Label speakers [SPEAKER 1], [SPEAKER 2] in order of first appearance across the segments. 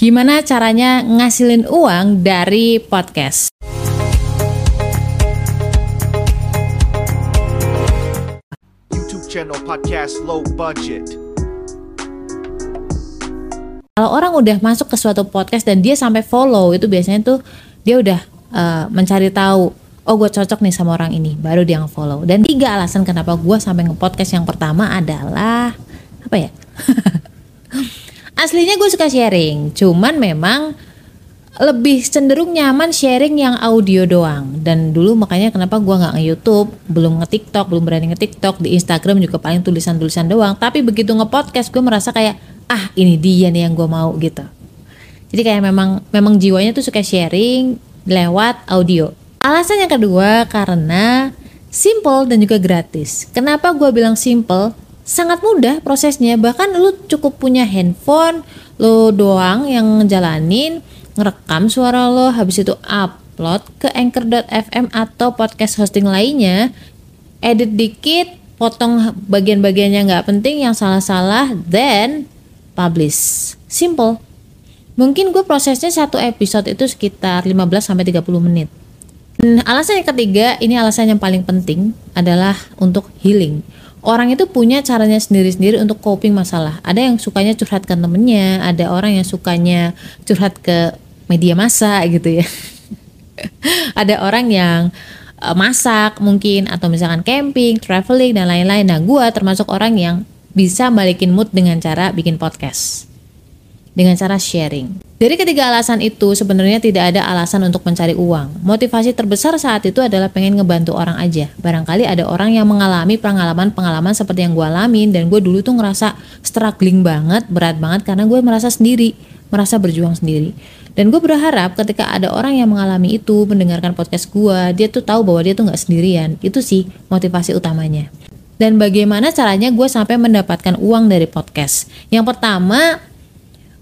[SPEAKER 1] Gimana caranya ngasilin uang dari podcast?
[SPEAKER 2] YouTube channel podcast low budget.
[SPEAKER 1] Kalau orang udah masuk ke suatu podcast dan dia sampai follow itu biasanya tuh dia udah uh, mencari tahu oh gue cocok nih sama orang ini baru dia nge-follow dan tiga alasan kenapa gue sampai nge-podcast yang pertama adalah apa ya aslinya gue suka sharing cuman memang lebih cenderung nyaman sharing yang audio doang. Dan dulu makanya kenapa gue nggak nge YouTube belum nge TikTok belum berani nge TikTok di Instagram juga paling tulisan-tulisan doang. Tapi begitu nge podcast gue merasa kayak ah ini dia nih yang gue mau gitu. Jadi kayak memang memang jiwanya tuh suka sharing lewat audio. Alasan yang kedua karena simple dan juga gratis. Kenapa gue bilang simple sangat mudah prosesnya. Bahkan lu cukup punya handphone lo doang yang ngejalanin ngerekam suara lo habis itu upload ke anchor.fm atau podcast hosting lainnya edit dikit potong bagian-bagian yang nggak penting yang salah-salah then publish. Simple. Mungkin gue prosesnya satu episode itu sekitar 15 sampai 30 menit. Dan alasan yang ketiga ini alasan yang paling penting adalah untuk healing orang itu punya caranya sendiri-sendiri untuk coping masalah. Ada yang sukanya curhat ke temennya, ada orang yang sukanya curhat ke media massa gitu ya. ada orang yang uh, masak mungkin atau misalkan camping, traveling dan lain-lain. Nah, gua termasuk orang yang bisa balikin mood dengan cara bikin podcast. Dengan cara sharing. Dari ketiga alasan itu sebenarnya tidak ada alasan untuk mencari uang. Motivasi terbesar saat itu adalah pengen ngebantu orang aja. Barangkali ada orang yang mengalami pengalaman-pengalaman seperti yang gue alamin dan gue dulu tuh ngerasa struggling banget, berat banget karena gue merasa sendiri, merasa berjuang sendiri. Dan gue berharap ketika ada orang yang mengalami itu mendengarkan podcast gue, dia tuh tahu bahwa dia tuh nggak sendirian. Itu sih motivasi utamanya. Dan bagaimana caranya gue sampai mendapatkan uang dari podcast? Yang pertama,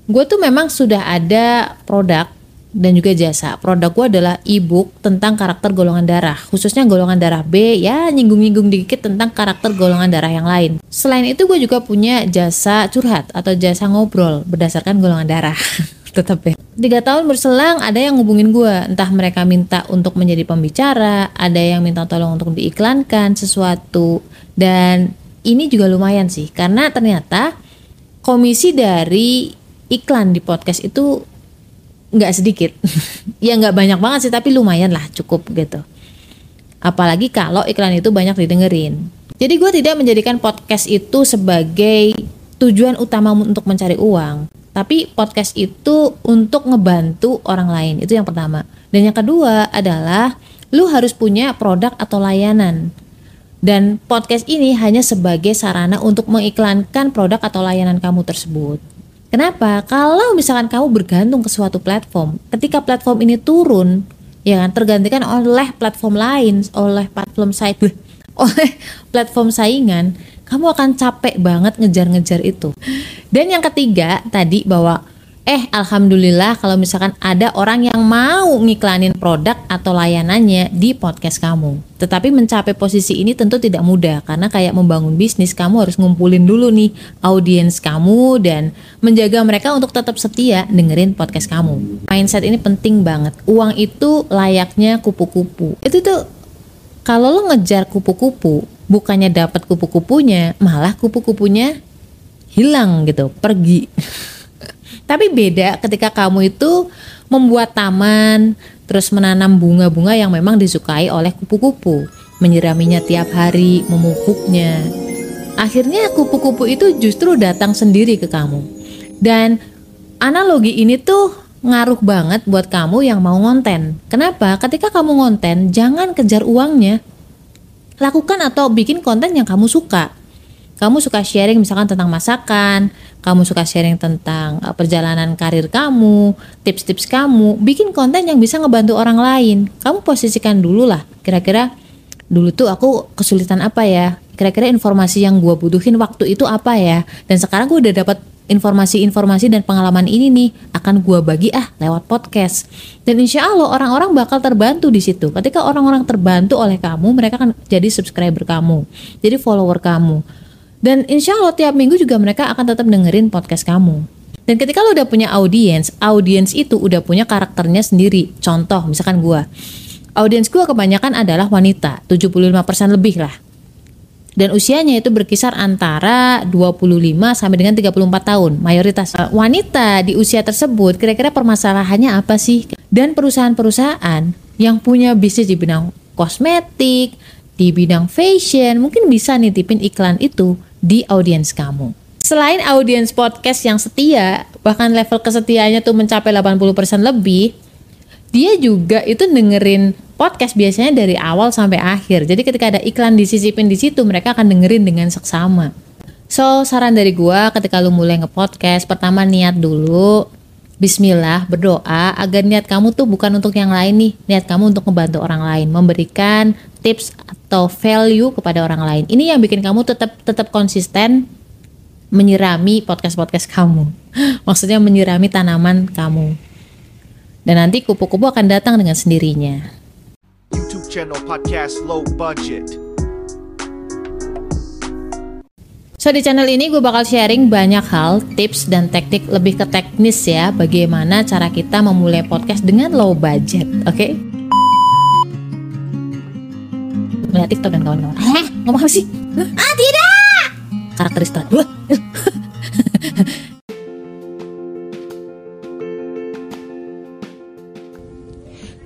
[SPEAKER 1] gue tuh memang sudah ada produk dan juga jasa. Produk gue adalah e-book tentang karakter golongan darah, khususnya golongan darah B, ya nyinggung-nyinggung dikit tentang karakter golongan darah yang lain. Selain itu gue juga punya jasa curhat atau jasa ngobrol berdasarkan golongan darah. Tetap ya. Tiga tahun berselang ada yang ngubungin gue, entah mereka minta untuk menjadi pembicara, ada yang minta tolong untuk diiklankan sesuatu, dan ini juga lumayan sih, karena ternyata komisi dari iklan di podcast itu nggak sedikit. Ya nggak banyak banget sih tapi lumayan lah cukup gitu. Apalagi kalau iklan itu banyak didengerin. Jadi gue tidak menjadikan podcast itu sebagai tujuan utama untuk mencari uang tapi podcast itu untuk ngebantu orang lain. Itu yang pertama. Dan yang kedua adalah lu harus punya produk atau layanan. Dan podcast ini hanya sebagai sarana untuk mengiklankan produk atau layanan kamu tersebut Kenapa? Kalau misalkan kamu bergantung ke suatu platform, ketika platform ini turun, ya kan tergantikan oleh platform lain, oleh platform side, oleh platform saingan, kamu akan capek banget ngejar-ngejar itu. Dan yang ketiga tadi bahwa eh alhamdulillah kalau misalkan ada orang yang mau ngiklanin produk atau layanannya di podcast kamu. Tetapi mencapai posisi ini tentu tidak mudah karena kayak membangun bisnis kamu harus ngumpulin dulu nih audiens kamu dan menjaga mereka untuk tetap setia dengerin podcast kamu. Mindset ini penting banget. Uang itu layaknya kupu-kupu. Itu tuh kalau lo ngejar kupu-kupu bukannya dapat kupu-kupunya, malah kupu-kupunya hilang gitu, pergi. Tapi beda ketika kamu itu membuat taman, terus menanam bunga-bunga yang memang disukai oleh kupu-kupu, menyiraminya tiap hari, memupuknya. Akhirnya kupu-kupu itu justru datang sendiri ke kamu. Dan analogi ini tuh ngaruh banget buat kamu yang mau ngonten. Kenapa? Ketika kamu ngonten, jangan kejar uangnya. Lakukan atau bikin konten yang kamu suka kamu suka sharing misalkan tentang masakan, kamu suka sharing tentang uh, perjalanan karir kamu, tips-tips kamu, bikin konten yang bisa ngebantu orang lain. Kamu posisikan dulu lah, kira-kira dulu tuh aku kesulitan apa ya? Kira-kira informasi yang gue butuhin waktu itu apa ya? Dan sekarang gue udah dapat informasi-informasi dan pengalaman ini nih akan gue bagi ah lewat podcast. Dan insya Allah orang-orang bakal terbantu di situ. Ketika orang-orang terbantu oleh kamu, mereka akan jadi subscriber kamu, jadi follower kamu dan insya Allah tiap minggu juga mereka akan tetap dengerin podcast kamu. Dan ketika lo udah punya audiens, audiens itu udah punya karakternya sendiri. Contoh, misalkan gua. Audiens gua kebanyakan adalah wanita, 75% lebih lah. Dan usianya itu berkisar antara 25 sampai dengan 34 tahun, mayoritas. Uh, wanita di usia tersebut kira-kira permasalahannya apa sih? Dan perusahaan-perusahaan yang punya bisnis di bidang kosmetik, di bidang fashion, mungkin bisa nitipin iklan itu di audiens kamu. Selain audiens podcast yang setia, bahkan level kesetiaannya tuh mencapai 80% lebih, dia juga itu dengerin podcast biasanya dari awal sampai akhir. Jadi ketika ada iklan disisipin di situ, mereka akan dengerin dengan seksama. So, saran dari gua ketika lu mulai nge-podcast, pertama niat dulu Bismillah berdoa agar niat kamu tuh bukan untuk yang lain nih, niat kamu untuk membantu orang lain, memberikan tips atau value kepada orang lain. Ini yang bikin kamu tetap tetap konsisten menyirami podcast-podcast kamu. Maksudnya menyirami tanaman kamu. Dan nanti kupu-kupu akan datang dengan sendirinya.
[SPEAKER 2] YouTube channel podcast low budget.
[SPEAKER 1] So di channel ini gue bakal sharing banyak hal, tips dan teknik lebih ke teknis ya Bagaimana cara kita memulai podcast dengan low budget, oke? Okay? Melihat TikTok dan kawan-kawan Hah? Ngomong apa sih? Ah tidak! Karakteristik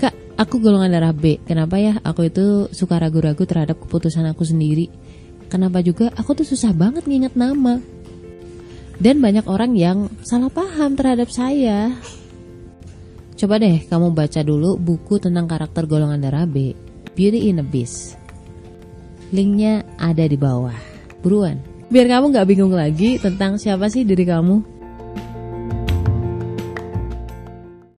[SPEAKER 1] Kak, aku golongan darah B. Kenapa ya aku itu suka ragu-ragu terhadap keputusan aku sendiri? Kenapa juga aku tuh susah banget nginget nama? Dan banyak orang yang salah paham terhadap saya. Coba deh kamu baca dulu buku tentang karakter golongan darah B, Beauty in a Beast. Linknya ada di bawah. Buruan. Biar kamu gak bingung lagi tentang siapa sih diri kamu.